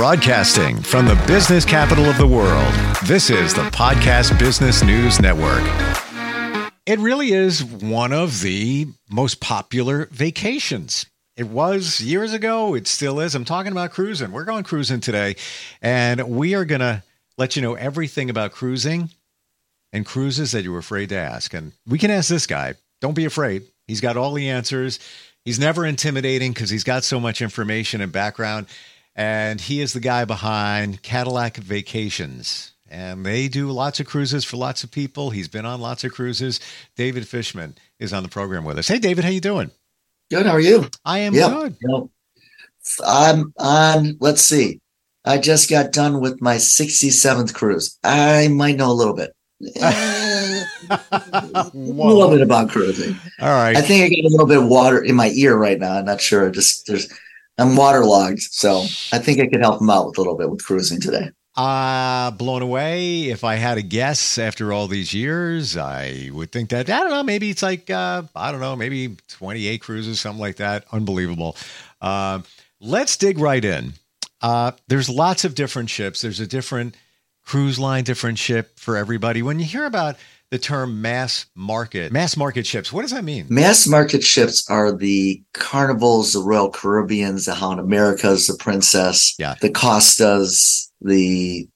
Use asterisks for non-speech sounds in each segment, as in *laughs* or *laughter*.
Broadcasting from the business capital of the world, this is the Podcast Business News Network. It really is one of the most popular vacations. It was years ago, it still is. I'm talking about cruising. We're going cruising today, and we are going to let you know everything about cruising and cruises that you were afraid to ask. And we can ask this guy. Don't be afraid. He's got all the answers. He's never intimidating because he's got so much information and background and he is the guy behind Cadillac Vacations. And they do lots of cruises for lots of people. He's been on lots of cruises. David Fishman is on the program with us. Hey, David, how you doing? Good. How are you? I am yep. good. You know, I'm on. Let's see. I just got done with my 67th cruise. I might know a little bit. *laughs* a little bit about cruising. All right. I think I get a little bit of water in my ear right now. I'm not sure. Just there's I'm waterlogged, so I think I could help him out with a little bit with cruising today. Uh, blown away. If I had a guess after all these years, I would think that, I don't know, maybe it's like, uh, I don't know, maybe 28 cruises, something like that. Unbelievable. Uh, let's dig right in. Uh, there's lots of different ships. There's a different cruise line, different ship for everybody. When you hear about the term mass market. Mass market ships. What does that mean? Mass market ships are the Carnivals, the Royal Caribbeans, the Holland Americas, the Princess, yeah. the Costas, the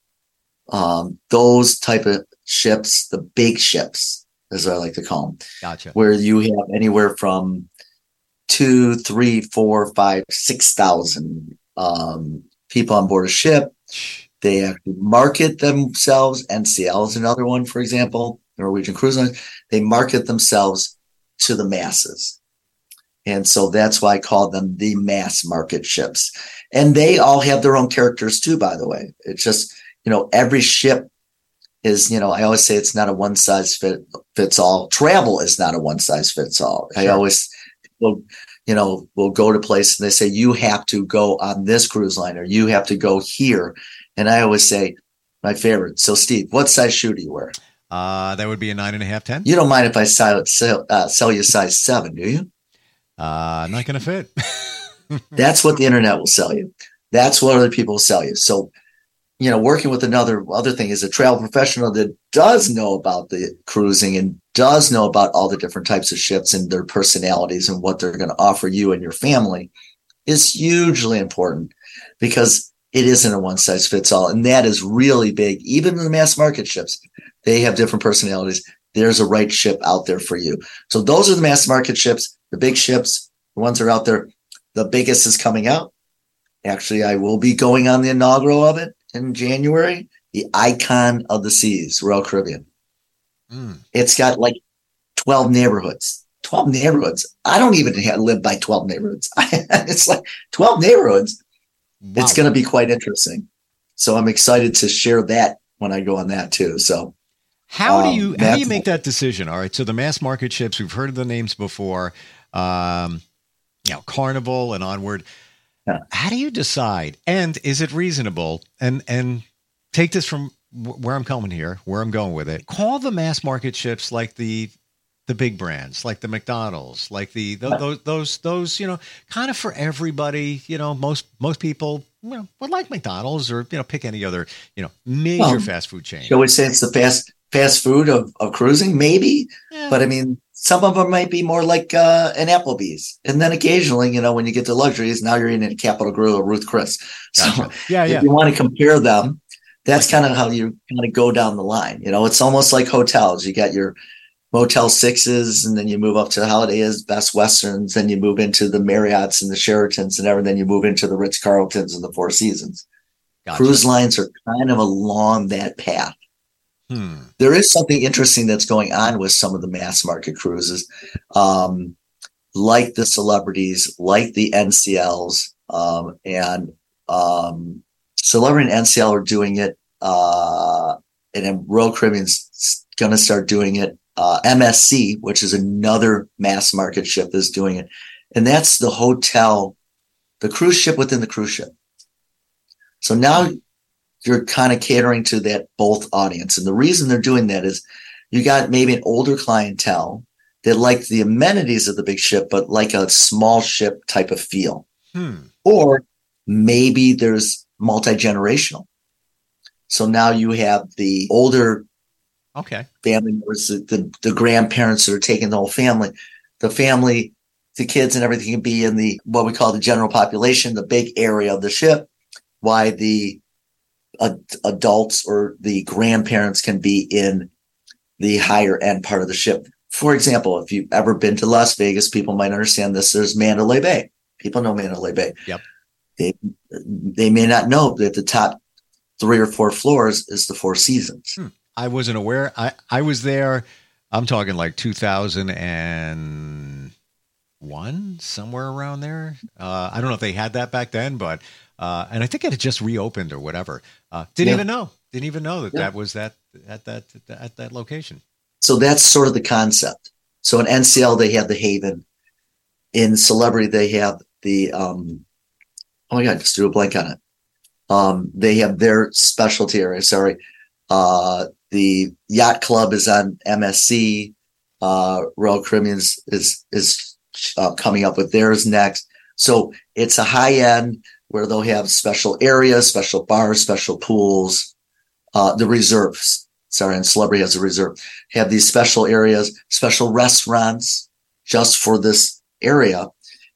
um, those type of ships, the big ships, as I like to call them. Gotcha. Where you have anywhere from two, three, four, five, six thousand um, people on board a ship. They actually market themselves. NCL is another one, for example. Norwegian Cruise Line, they market themselves to the masses. And so that's why I call them the mass market ships. And they all have their own characters too, by the way. It's just, you know, every ship is, you know, I always say it's not a one size fit, fits all. Travel is not a one size fits all. Sure. I always, will, you know, will go to place and they say, you have to go on this cruise line or you have to go here. And I always say, my favorite. So Steve, what size shoe do you wear? Uh, that would be a nine and a half, ten. You don't mind if I sell, sell, uh, sell you size seven, do you? Uh, not going to fit. *laughs* That's what the internet will sell you. That's what other people will sell you. So, you know, working with another other thing is a travel professional that does know about the cruising and does know about all the different types of ships and their personalities and what they're going to offer you and your family is hugely important because it isn't a one size fits all. And that is really big, even in the mass market ships. They have different personalities. There's a right ship out there for you. So those are the mass market ships, the big ships, the ones that are out there. The biggest is coming out. Actually, I will be going on the inaugural of it in January. The Icon of the Seas, Royal Caribbean. Mm. It's got like 12 neighborhoods. 12 neighborhoods. I don't even have, live by 12 neighborhoods. *laughs* it's like 12 neighborhoods. Wow. It's going to be quite interesting. So I'm excited to share that when I go on that too. So how do um, you how do you make that decision? All right, so the mass market ships, we've heard of the names before, um, you know, Carnival and onward. Yeah. How do you decide? And is it reasonable? And and take this from where I'm coming here, where I'm going with it. Call the mass market ships like the the big brands, like the McDonald's, like the, the those those those you know, kind of for everybody. You know, most most people you know would like McDonald's or you know pick any other you know major well, fast food chain. You always say it's the fast fast food of, of cruising, maybe. Yeah. But I mean, some of them might be more like uh, an Applebee's. And then occasionally, you know, when you get to luxuries, now you're eating a Capital Grille or Ruth Chris. So gotcha. yeah, *laughs* yeah. if you want to compare them, that's kind of how you kind of go down the line. You know, it's almost like hotels. You got your Motel Sixes, and then you move up to the Holiday Inns, Best Westerns, then you move into the Marriotts and the Sheratons, and everything. Then you move into the Ritz Carltons and the Four Seasons. Gotcha. Cruise lines are kind of along that path. Hmm. There is something interesting that's going on with some of the mass market cruises, um, like the celebrities, like the NCLs, um, and um, Celebrity and NCL are doing it, uh, and then Royal Caribbean's going to start doing it. Uh, MSC, which is another mass market ship, is doing it, and that's the hotel, the cruise ship within the cruise ship. So now you're kind of catering to that both audience. And the reason they're doing that is you got maybe an older clientele that like the amenities of the big ship, but like a small ship type of feel. Hmm. Or maybe there's multi generational. So now you have the older okay family members, the, the, the grandparents that are taking the whole family, the family, the kids and everything can be in the what we call the general population, the big area of the ship. Why the uh, adults or the grandparents can be in the higher end part of the ship. For example, if you've ever been to Las Vegas, people might understand this. There's Mandalay Bay. People know Mandalay Bay. Yep. They they may not know that the top three or four floors is the Four Seasons. Hmm. I wasn't aware. I I was there. I'm talking like 2001, somewhere around there. Uh, I don't know if they had that back then, but uh, and I think it had just reopened or whatever. Uh, didn't yeah. even know. Didn't even know that yeah. that was that at that at that location. So that's sort of the concept. So in NCL they have the Haven. In Celebrity they have the um, oh my god, just do a blank on it. Um, they have their specialty area. Sorry, uh, the yacht club is on MSC. Uh, Royal Caribbean's is is uh, coming up with theirs next. So it's a high end where they'll have special areas, special bars, special pools. Uh, the reserves, sorry, and Celebrity has a reserve, have these special areas, special restaurants just for this area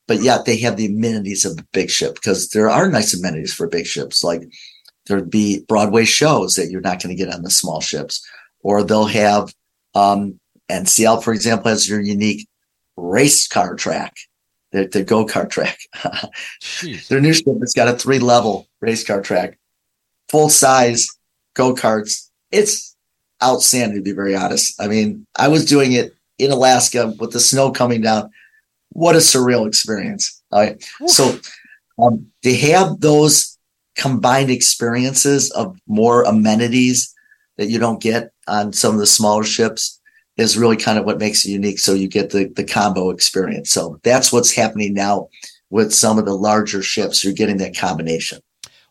but yet they have the amenities of a big ship because there are nice amenities for big ships. Like there'd be Broadway shows that you're not going to get on the small ships, or they'll have, um, NCL, for example, has your unique race car track, their, their go kart track. *laughs* their new ship has got a three level race car track, full size go karts. It's outstanding to be very honest. I mean, I was doing it in Alaska with the snow coming down what a surreal experience. All right. So um, to have those combined experiences of more amenities that you don't get on some of the smaller ships is really kind of what makes it unique. So you get the, the combo experience. So that's what's happening now with some of the larger ships. You're getting that combination.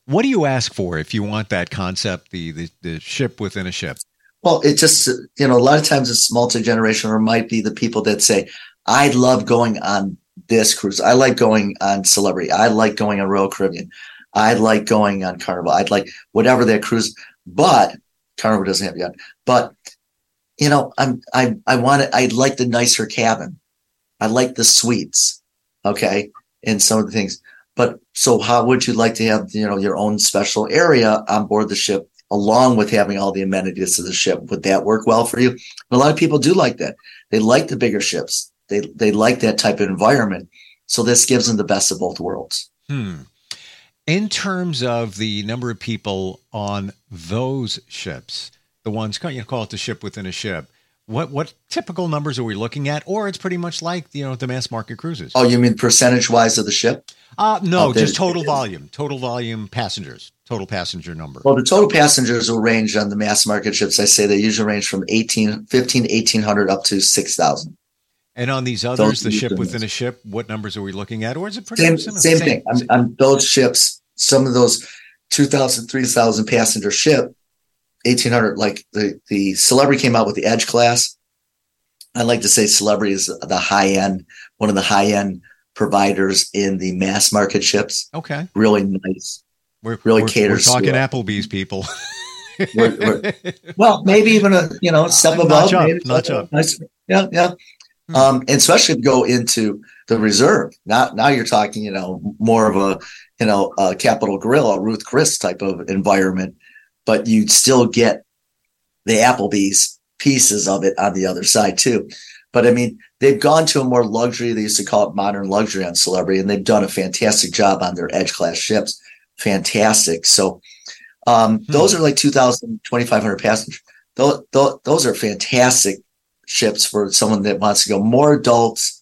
What do you ask for if you want that concept, the, the, the ship within a ship? Well, it just, you know, a lot of times it's multi generational or might be the people that say, I love going on this cruise. I like going on Celebrity. I like going on Royal Caribbean. I like going on Carnival. I'd like whatever that cruise, but Carnival doesn't have yet. But you know, I'm I I want it. I like the nicer cabin. I like the suites. Okay, and some of the things. But so, how would you like to have you know your own special area on board the ship, along with having all the amenities of the ship? Would that work well for you? And a lot of people do like that. They like the bigger ships. They they like that type of environment. So this gives them the best of both worlds. Hmm. In terms of the number of people on those ships, the ones you call it the ship within a ship, what what typical numbers are we looking at? Or it's pretty much like you know the mass market cruises. Oh, you mean percentage wise of the ship? Uh, no, just total volume, total volume passengers, total passenger number. Well, the total passengers will range on the mass market ships. I say they usually range from 18, 15, 1800 up to 6,000. And on these others, the ship within a ship, what numbers are we looking at? Or is it pretty same, similar? Same, thing. On, on those ships, some of those 2,000, 3,000 passenger ship, 1800, like the, the Celebrity came out with the Edge class. I like to say Celebrity is the high end, one of the high end providers in the mass market ships. Okay. Really nice. We're really we're, caters. We're talking Applebee's people. we're, we're, *laughs* well, maybe even a you know step above. Up, notch up. Nice. Yeah, yeah. Hmm. Um, and especially go into the reserve. Now, now you're talking, you know, more of a, you know, a Capital Grille, a Ruth Chris type of environment, but you'd still get the Applebee's pieces of it on the other side too. But I mean, they've gone to a more luxury. They used to call it modern luxury on Celebrity, and they've done a fantastic job on their Edge class ships. Fantastic. So, um, hmm. those are like 2,000, 2,500 passengers. Those, those, those are fantastic ships for someone that wants to go more adults,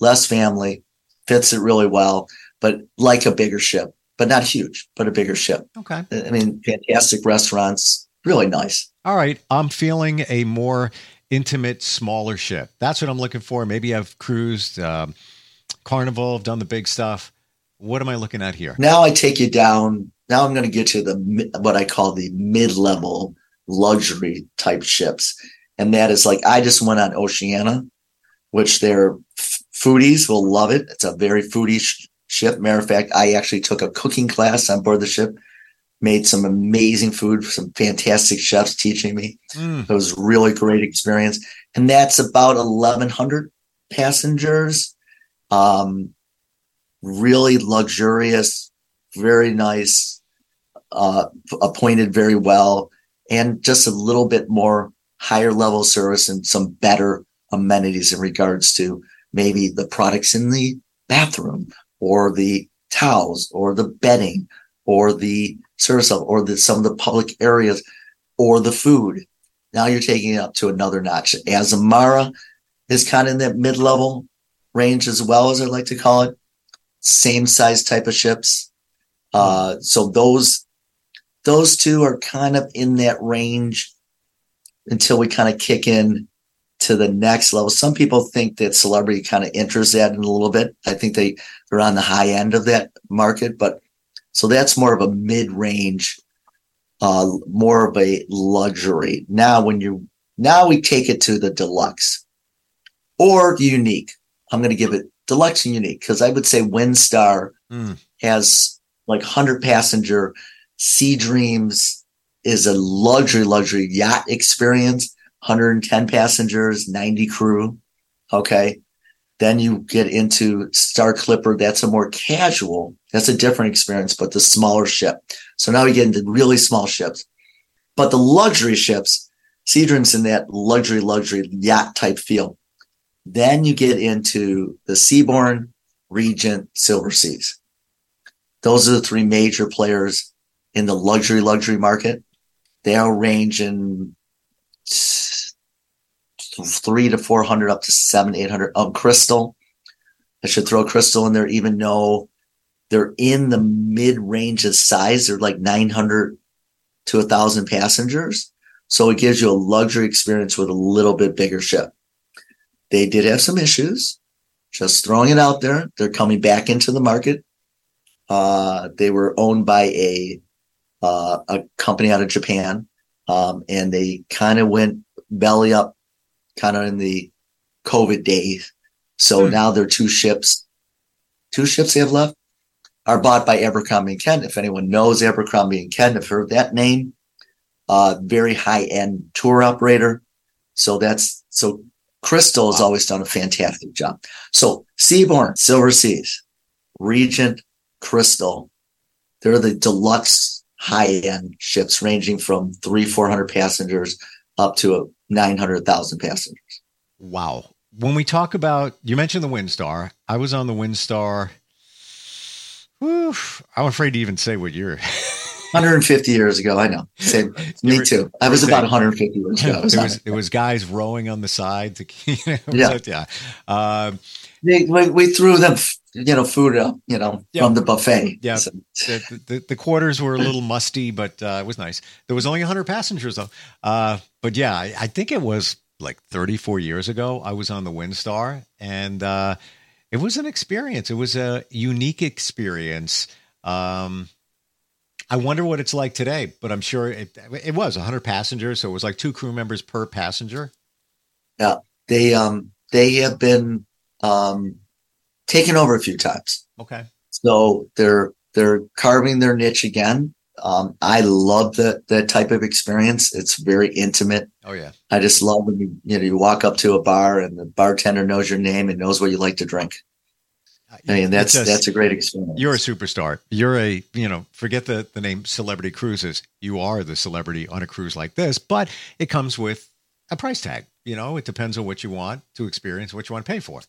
less family, fits it really well, but like a bigger ship, but not huge, but a bigger ship. Okay. I mean, fantastic restaurants, really nice. All right. I'm feeling a more intimate, smaller ship. That's what I'm looking for. Maybe I've cruised um, Carnival, I've done the big stuff. What am I looking at here? Now I take you down. Now I'm going to get to the what I call the mid-level luxury type ships and that is like I just went on Oceania, which their foodies will love it. It's a very foodie sh- ship. Matter of fact, I actually took a cooking class on board the ship. made some amazing food, some fantastic chefs teaching me. Mm. It was really great experience. And that's about 1,100 passengers. Um, really luxurious, very nice, uh, appointed very well, and just a little bit more higher level service and some better amenities in regards to maybe the products in the bathroom or the towels or the bedding or the service or the, some of the public areas or the food. Now you're taking it up to another notch. Azamara is kind of in that mid level range as well, as I like to call it. Same size type of ships. Uh, so those those two are kind of in that range until we kind of kick in to the next level. Some people think that celebrity kind of enters that in a little bit. I think they they're on the high end of that market, but so that's more of a mid range, uh, more of a luxury. Now, when you now we take it to the deluxe or unique. I'm going to give it deluxe and unique because I would say Windstar mm. has like 100 passenger. Sea Dreams is a luxury, luxury yacht experience. 110 passengers, 90 crew. Okay. Then you get into Star Clipper. That's a more casual, that's a different experience, but the smaller ship. So now we get into really small ships. But the luxury ships, Sea Dreams in that luxury, luxury yacht type feel. Then you get into the Seabourn, Regent, Silver Seas. Those are the three major players in the luxury, luxury market. They are ranging three to 400 up to seven, 800. Um, Crystal. I should throw Crystal in there, even though they're in the mid range of size. They're like 900 to a thousand passengers. So it gives you a luxury experience with a little bit bigger ship. They did have some issues. Just throwing it out there. They're coming back into the market. Uh, they were owned by a uh, a company out of Japan, um, and they kind of went belly up kind of in the COVID days. So hmm. now there are two ships, two ships they have left are bought by Abercrombie and Kent. If anyone knows Abercrombie and Kent, have heard that name, uh, very high end tour operator. So that's so Crystal has always done a fantastic job. So Seabourn, Silver Seas, Regent, Crystal, they're the deluxe high end ships ranging from three, 400 passengers up to a 900,000 passengers. Wow. When we talk about, you mentioned the Windstar. I was on the Windstar. Whew, I'm afraid to even say what year. *laughs* 150 years ago. I know. Same. Me too. I was about 150 years ago. it was *laughs* it was guys rowing on the side to *laughs* you know, yeah yeah. Um, they, we, we, threw them you know food up you know from the buffet. Yeah. So. The, the, the, quarters were a little musty, but uh, it was nice. There was only 100 passengers though. Uh, but yeah, I, I, think it was like 34 years ago. I was on the Windstar, and uh, it was an experience. It was a unique experience. Um, I wonder what it's like today, but I'm sure it, it was 100 passengers, so it was like two crew members per passenger. Yeah, they um they have been um taken over a few times. Okay, so they're they're carving their niche again. Um, I love that that type of experience. It's very intimate. Oh yeah, I just love when you you know you walk up to a bar and the bartender knows your name and knows what you like to drink. I mean, that's that's a great experience. You're a superstar. You're a you know forget the the name Celebrity Cruises. You are the celebrity on a cruise like this, but it comes with a price tag. You know, it depends on what you want to experience, what you want to pay for.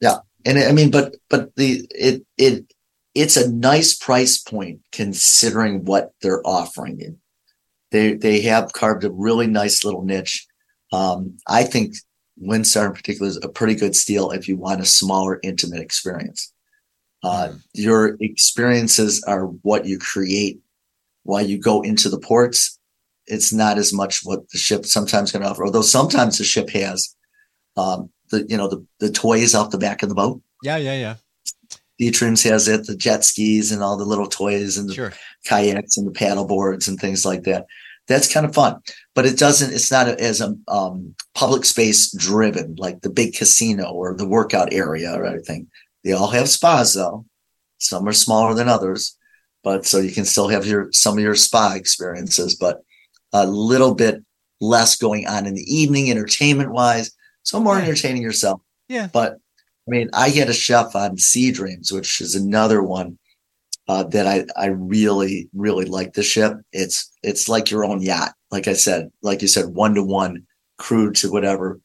Yeah, and I mean, but but the it it it's a nice price point considering what they're offering you. They they have carved a really nice little niche. Um, I think Windstar in particular is a pretty good steal if you want a smaller, intimate experience. Uh. Your experiences are what you create while you go into the ports. It's not as much what the ship sometimes can offer, although sometimes the ship has um, the you know the the toys off the back of the boat. Yeah, yeah, yeah. Sea Dreams has it, the jet skis and all the little toys and the sure. kayaks and the paddle boards and things like that that's kind of fun but it doesn't it's not as a um, public space driven like the big casino or the workout area or anything they all have spas though some are smaller than others but so you can still have your some of your spa experiences, but a little bit less going on in the evening, entertainment wise. So more entertaining yourself. Yeah. But I mean, I had a chef on Sea Dreams, which is another one uh, that I I really really like the ship. It's it's like your own yacht. Like I said, like you said, one to one crew to whatever.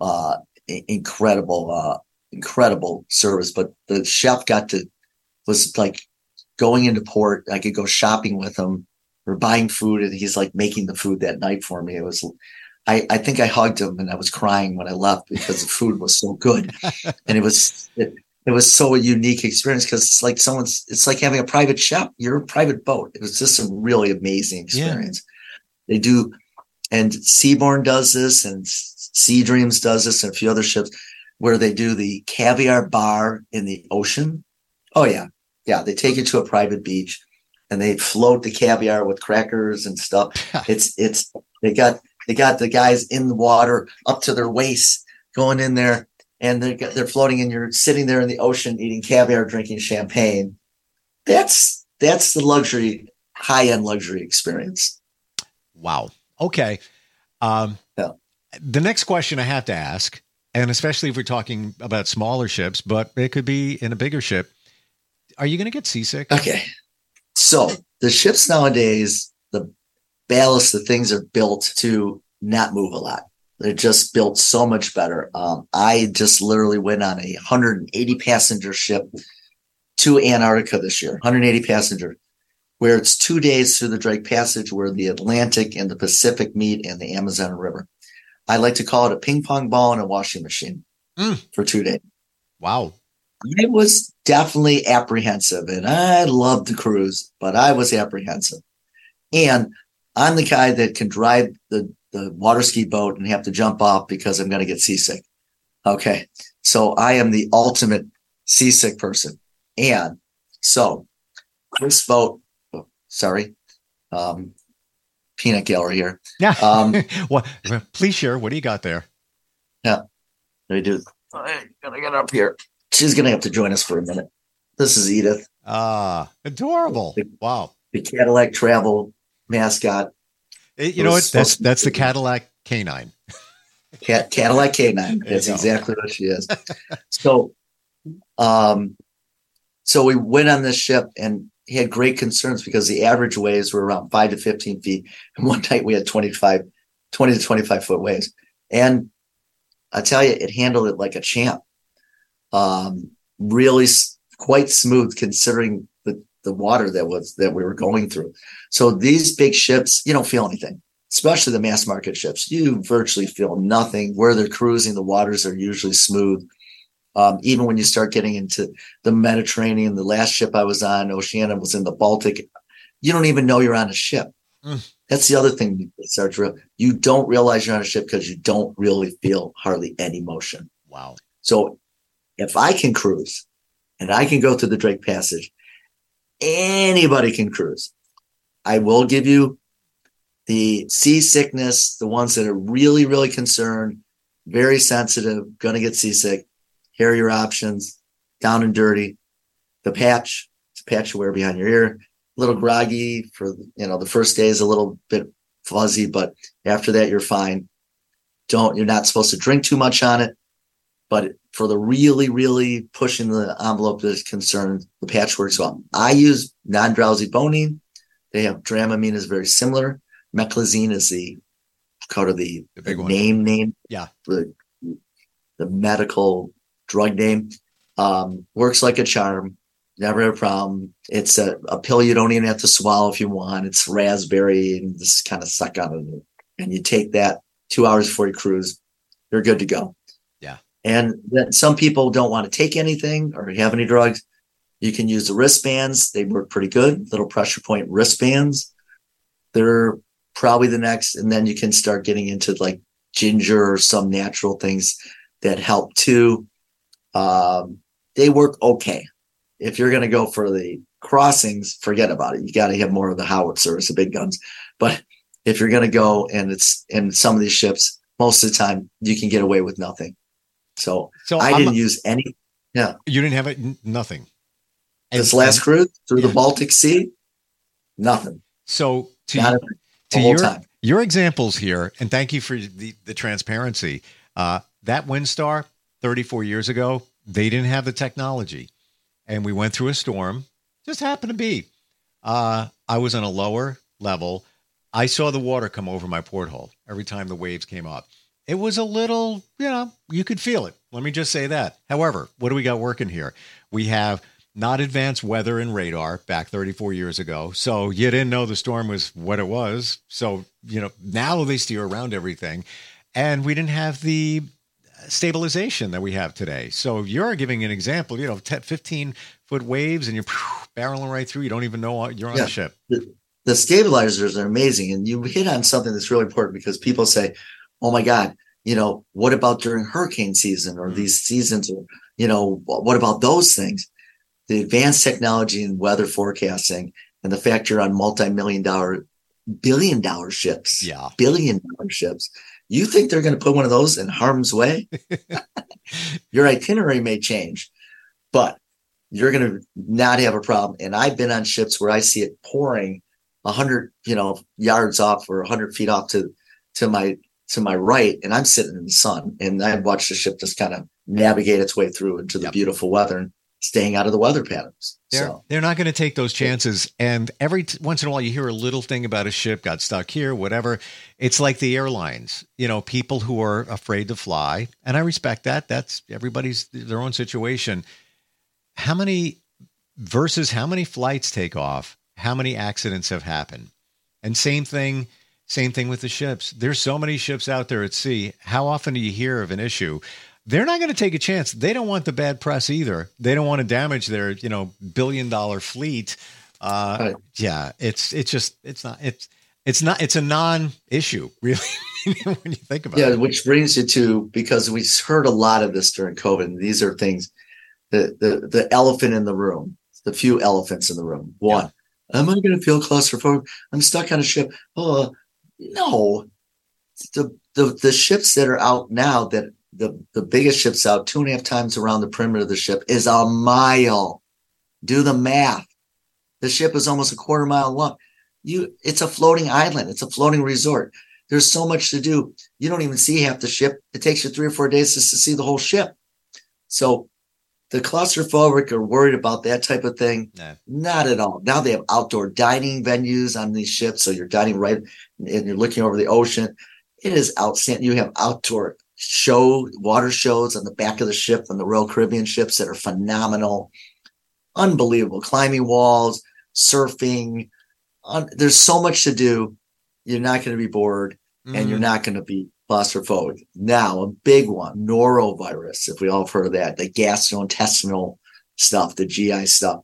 Uh, incredible, uh, incredible service. But the chef got to was like going into port. I could go shopping with him or buying food, and he's like making the food that night for me. It was. I, I think I hugged him and I was crying when I left because the food was so good, *laughs* and it was it, it was so a unique experience because it's like someone's it's like having a private chef you're a private boat. It was just a really amazing experience. Yeah. they do and seabourn does this and sea dreams does this and a few other ships where they do the caviar bar in the ocean. Oh yeah. Yeah they take you to a private beach and they float the caviar with crackers and stuff. *laughs* It's it's they got they got the guys in the water up to their waist going in there and they're they're floating and you're sitting there in the ocean eating caviar, drinking champagne. That's that's the luxury, high end luxury experience. Wow. Okay. Um, yeah. The next question I have to ask, and especially if we're talking about smaller ships, but it could be in a bigger ship. Are you going to get seasick? Okay. So the ships nowadays, ballast, the things are built to not move a lot. They're just built so much better. Um, I just literally went on a 180 passenger ship to Antarctica this year, 180 passenger, where it's two days through the Drake Passage where the Atlantic and the Pacific meet and the Amazon River. I like to call it a ping pong ball and a washing machine mm. for two days. Wow. I was definitely apprehensive and I loved the cruise, but I was apprehensive. And I'm the guy that can drive the the water ski boat and have to jump off because I'm going to get seasick. Okay. So I am the ultimate seasick person. And so this boat, oh, sorry, um, peanut gallery here. Yeah. Um, *laughs* well, please share. What do you got there? Yeah. Let me do. I'm gonna get up here. She's gonna have to join us for a minute. This is Edith. Ah, adorable. The, wow. The Cadillac travel mascot it, you know what? That's that's the Cadillac Canine. *laughs* Cat, Cadillac Canine. That's exactly what she is. so, um, so we went on this ship and he had great concerns because the average waves were around five to 15 feet. And *laughs* one night we had 25, 20 to 25 foot waves. And I tell you, it handled it like a champ. Um, really s- quite smooth considering the, water that was, that we were going through. So these big ships, you don't feel anything, especially the mass market ships. You virtually feel nothing. Where they're cruising, the waters are usually smooth. Um, even when you start getting into the Mediterranean, the last ship I was on, Oceania, was in the Baltic. You don't even know you're on a ship. Mm. That's the other thing, Sergio. You don't realize you're on a ship because you don't really feel hardly any motion. Wow. So if I can cruise and I can go through the Drake Passage, anybody can cruise. I will give you the seasickness, the ones that are really, really concerned, very sensitive, going to get seasick. Here are your options down and dirty. The patch, it's a patch you wear behind your ear, a little groggy for, you know, the first day is a little bit fuzzy, but after that, you're fine. Don't, you're not supposed to drink too much on it. But for the really, really pushing the envelope that is concerned, the patch works well. I use non drowsy Bonine they have Dramamine is very similar. Meclizine is the kind of the, the big name name. Yeah. The, the medical drug name. Um, works like a charm. Never had a problem. It's a, a pill you don't even have to swallow if you want. It's raspberry and just kind of suck on it. And you take that two hours before you cruise. You're good to go. And then some people don't want to take anything or have any drugs. You can use the wristbands. They work pretty good. Little pressure point wristbands. They're probably the next. And then you can start getting into like ginger or some natural things that help too. Um, they work okay. If you're going to go for the crossings, forget about it. You got to have more of the howitzers, the big guns. But if you're going to go and it's in some of these ships, most of the time you can get away with nothing. So, so I I'm, didn't use any. Yeah. You didn't have it, nothing. And, this last cruise through yeah. the Baltic Sea, nothing. So to, Not to your, time. your examples here, and thank you for the, the transparency. Uh, that Windstar 34 years ago, they didn't have the technology. And we went through a storm, just happened to be. Uh, I was on a lower level. I saw the water come over my porthole every time the waves came up. It was a little, you know, you could feel it. Let me just say that. However, what do we got working here? We have not advanced weather and radar back 34 years ago. So you didn't know the storm was what it was. So, you know, now they steer around everything. And we didn't have the stabilization that we have today. So you're giving an example, you know, 10, 15 foot waves and you're *laughs* barreling right through. You don't even know you're on yeah. a ship. The, the stabilizers are amazing. And you hit on something that's really important because people say, oh my God, you know, what about during hurricane season or mm-hmm. these seasons or, you know, what about those things? the advanced technology in weather forecasting and the fact you're on multi-million dollar billion dollar ships yeah billion dollar ships you think they're going to put one of those in harm's way *laughs* your itinerary may change but you're going to not have a problem and i've been on ships where i see it pouring 100 you know yards off or 100 feet off to to my to my right and i'm sitting in the sun and i watch the ship just kind of navigate its way through into the yep. beautiful weather and staying out of the weather patterns. They're, so. they're not going to take those chances. And every t- once in a while, you hear a little thing about a ship got stuck here, whatever. It's like the airlines, you know, people who are afraid to fly. And I respect that. That's everybody's their own situation. How many versus how many flights take off? How many accidents have happened? And same thing, same thing with the ships. There's so many ships out there at sea. How often do you hear of an issue? they're not going to take a chance. They don't want the bad press either. They don't want to damage their, you know, billion dollar fleet. Uh, right. Yeah, it's it's just it's not it's it's not it's a non-issue *laughs* really when you think about yeah, it. Yeah, which brings you to because we heard a lot of this during COVID. these are things the the the elephant in the room, the few elephants in the room. One, yeah. am I going to feel claustrophobic? I'm stuck on a ship. Oh no, the the the ships that are out now that the, the biggest ship's out two and a half times around the perimeter of the ship is a mile. Do the math. The ship is almost a quarter mile long. You, it's a floating island. It's a floating resort. There's so much to do. You don't even see half the ship. It takes you three or four days just to see the whole ship. So the claustrophobic are worried about that type of thing. No. Not at all. Now they have outdoor dining venues on these ships. So you're dining right and you're looking over the ocean. It is outstanding. You have outdoor show water shows on the back of the ship on the Royal Caribbean ships that are phenomenal, unbelievable. Climbing walls, surfing. There's so much to do. You're not going to be bored, mm. and you're mm. not going to be claustrophobic. Now, a big one, norovirus. If we all have heard of that, the gastrointestinal stuff, the GI stuff.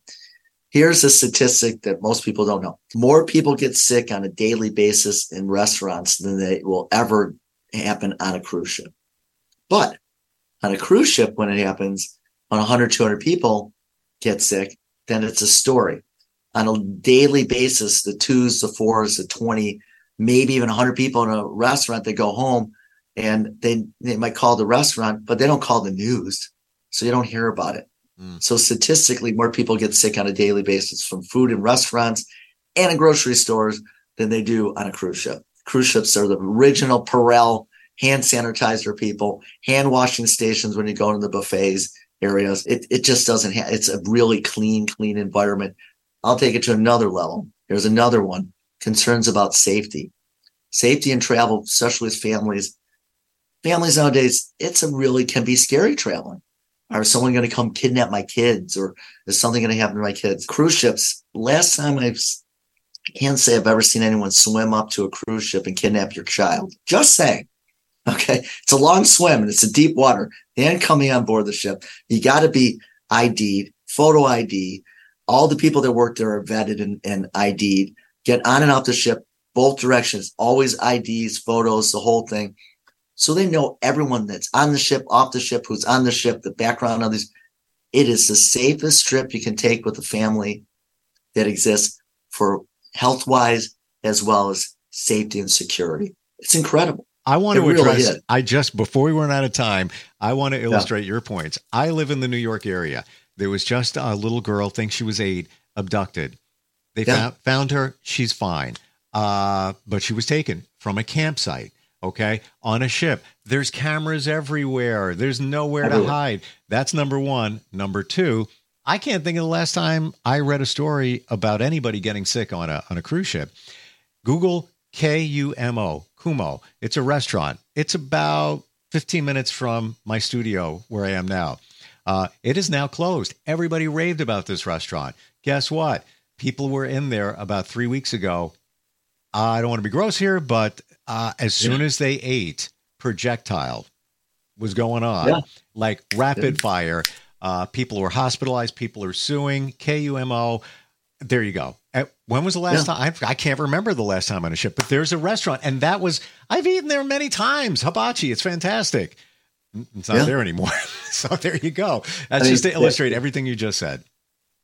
Here's a statistic that most people don't know. More people get sick on a daily basis in restaurants than they will ever happen on a cruise ship. But on a cruise ship, when it happens on 100, 200 people get sick, then it's a story. On a daily basis, the twos, the fours, the 20, maybe even 100 people in a restaurant, they go home and they, they might call the restaurant, but they don't call the news. So you don't hear about it. Mm. So statistically, more people get sick on a daily basis from food in restaurants and in grocery stores than they do on a cruise ship. Cruise ships are the original Purell hand sanitizer people, hand washing stations when you go into the buffets areas. It, it just doesn't have, it's a really clean, clean environment. I'll take it to another level. There's another one concerns about safety, safety and travel, especially with families. Families nowadays, it's a really can be scary traveling. Are someone going to come kidnap my kids or is something going to happen to my kids? Cruise ships. Last time I've I can't say I've ever seen anyone swim up to a cruise ship and kidnap your child. Just saying. Okay. It's a long swim and it's a deep water. And coming on board the ship, you got to be ID'd, photo ID. All the people that work there are vetted and, and ID'd. Get on and off the ship, both directions, always IDs, photos, the whole thing. So they know everyone that's on the ship, off the ship, who's on the ship, the background of these. It is the safest trip you can take with a family that exists for health wise as well as safety and security. It's incredible. I want it to address. Really I just before we run out of time, I want to illustrate yeah. your points. I live in the New York area. There was just a little girl, think she was eight, abducted. They Yeah. found, found her. She's fine. Uh, but she was taken from a campsite, okay, on a ship. There's cameras everywhere. There's nowhere to hide. That's number one. Number two, I can't think of the last time I read a story about anybody getting sick on a on a cruise ship. Google K U M O, Kumo. It's a restaurant. It's about 15 minutes from my studio where I am now. Uh, it is now closed. Everybody raved about this restaurant. Guess what? People were in there about three weeks ago. I don't want to be gross here, but uh, as soon as they ate, projectile was going on, Yeah. like rapid fire. Uh, people were hospitalized. People are suing. KUMO. There you go. Uh, When was the last Yeah. time? I, I can't remember the last time on a ship, but there's a restaurant, and that was I've eaten there many times. Hibachi, it's fantastic. It's not Yeah. there anymore. *laughs* so there you go. That's I mean, just to illustrate everything you just said.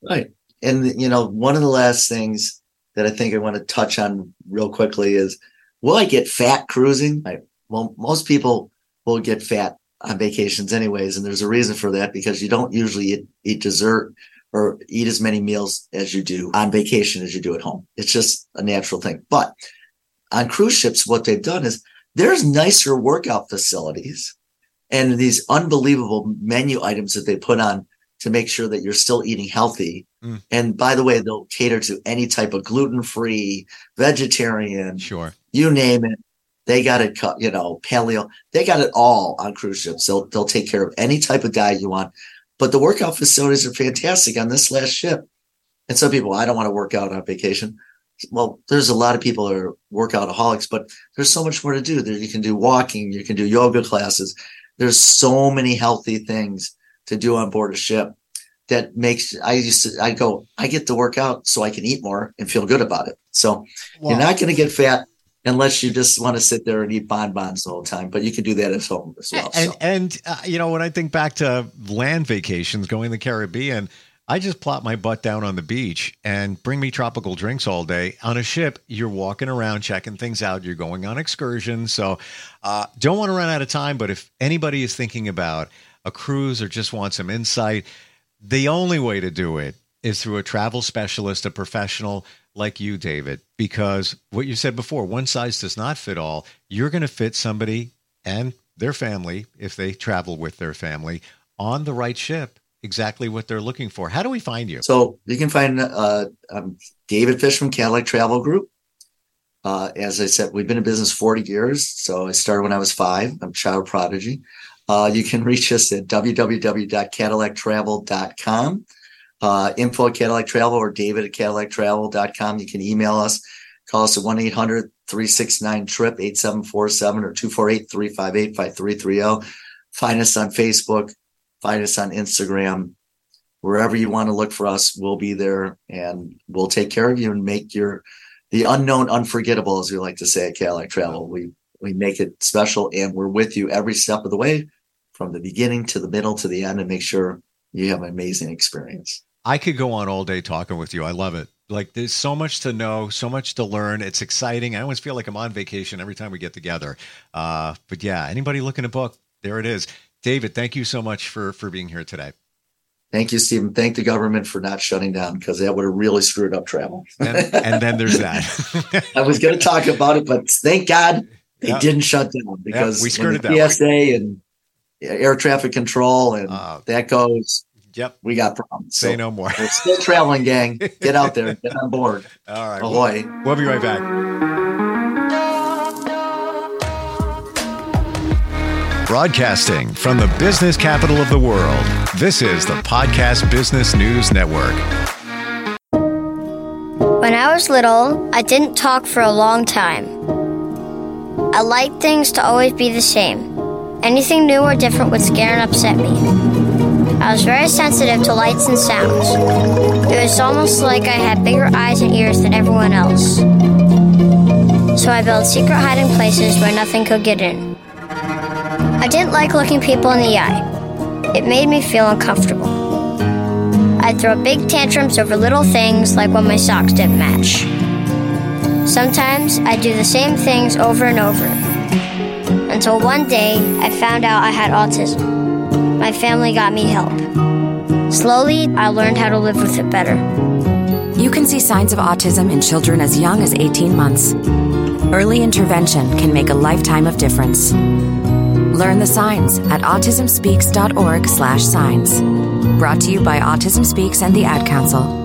Right. And you know, one of the last things that I think I want to touch on real quickly is will I get fat cruising? I, well, most people will get fat on vacations anyways, and there's a reason for that because you don't usually eat, eat dessert or eat as many meals as you do on vacation as you do at home. It's just a natural thing. But on cruise ships, what they've done is there's nicer workout facilities and these unbelievable menu items that they put on to make sure that you're still eating healthy. Mm. And by the way, they'll cater to any type of gluten free, vegetarian, Sure. you name it. They got it, cut, you know, paleo. They got it all on cruise ships. They'll they'll take care of any type of diet you want. But the workout facilities are fantastic on this last ship. And some people, I don't want to work out on vacation. Well, there's a lot of people that are workoutaholics, but there's so much more to do. There you can do walking, you can do yoga classes. There's so many healthy things to do on board a ship that makes I used to I go, I get to work out so I can eat more and feel good about it. So Well, you're not going to get fat unless you just want to sit there and eat bonbons all the whole time. But you can do that at home as well. and so. and uh, you know when I think back to land vacations, going to the Caribbean, I just plop my butt down on the beach and bring me tropical drinks all day. On a ship, you're walking around checking things out. You're going on excursions, so uh, don't want to run out of time. But if anybody is thinking about a cruise or just want some insight, the only way to do it is through a travel specialist, a professional like you, David, because what you said before, one size does not fit all. You're going to fit somebody and their family, if they travel with their family, on the right ship, exactly what they're looking for. How do we find you? So you can find uh, David Fish from Cadillac Travel Group. Uh, as I said, we've been in business 40 years. So I started when I was five. I'm child prodigy. Uh, you can reach us at www.cadillactravel.com, uh, info at Cadillac Travel or david at cadillactravel.com. You can email us, call us at 1-800-369-TRIP, 8747 or 248-358-5330. oh. Find us on Facebook, find us on Instagram, wherever you want to look for us, we'll be there and we'll take care of you and make your the unknown unforgettable, as we like to say at Cadillac Travel. We we make it special and we're with you every step of the way, from the beginning to the middle to the end, and make sure you have an amazing experience. I could go on all day talking with you. I love it. Like there's so much to know, so much to learn. It's exciting. I always feel like I'm on vacation every time we get together. Uh, but yeah, anybody looking to book, there it is. David, thank you so much for for being here today. Thank you, Stephen. Thank the government for not shutting down because that would have really screwed up travel. And, and then there's that. *laughs* I was going to talk about it, but thank God they Yeah. didn't shut down because we when skirted the that. TSA and air traffic control and Uh, that goes, yep. we got problems. Say So no more. we're still traveling, gang. Get out there, get on board. *laughs* All right. Ahoy. We'll, we'll be right back. Broadcasting from the business capital of the world, this is the Podcast Business News Network. When I was little, I didn't talk for a long time. I liked things to always be the same. Anything new or different would scare and upset me. I was very sensitive to lights and sounds. It was almost like I had bigger eyes and ears than everyone else. So I built secret hiding places where nothing could get in. I didn't like looking people in the eye. It made me feel uncomfortable. I'd throw big tantrums over little things like when my socks didn't match. Sometimes I'd do the same things over and over. Until one day I found out I had autism. My family got me help. Slowly, I learned how to live with it better. You can see signs of autism in children as young as 18 months. Early intervention can make a lifetime of difference. Learn the signs at autismspeaks.org/signs. Brought to you by Autism Speaks and the Ad Council.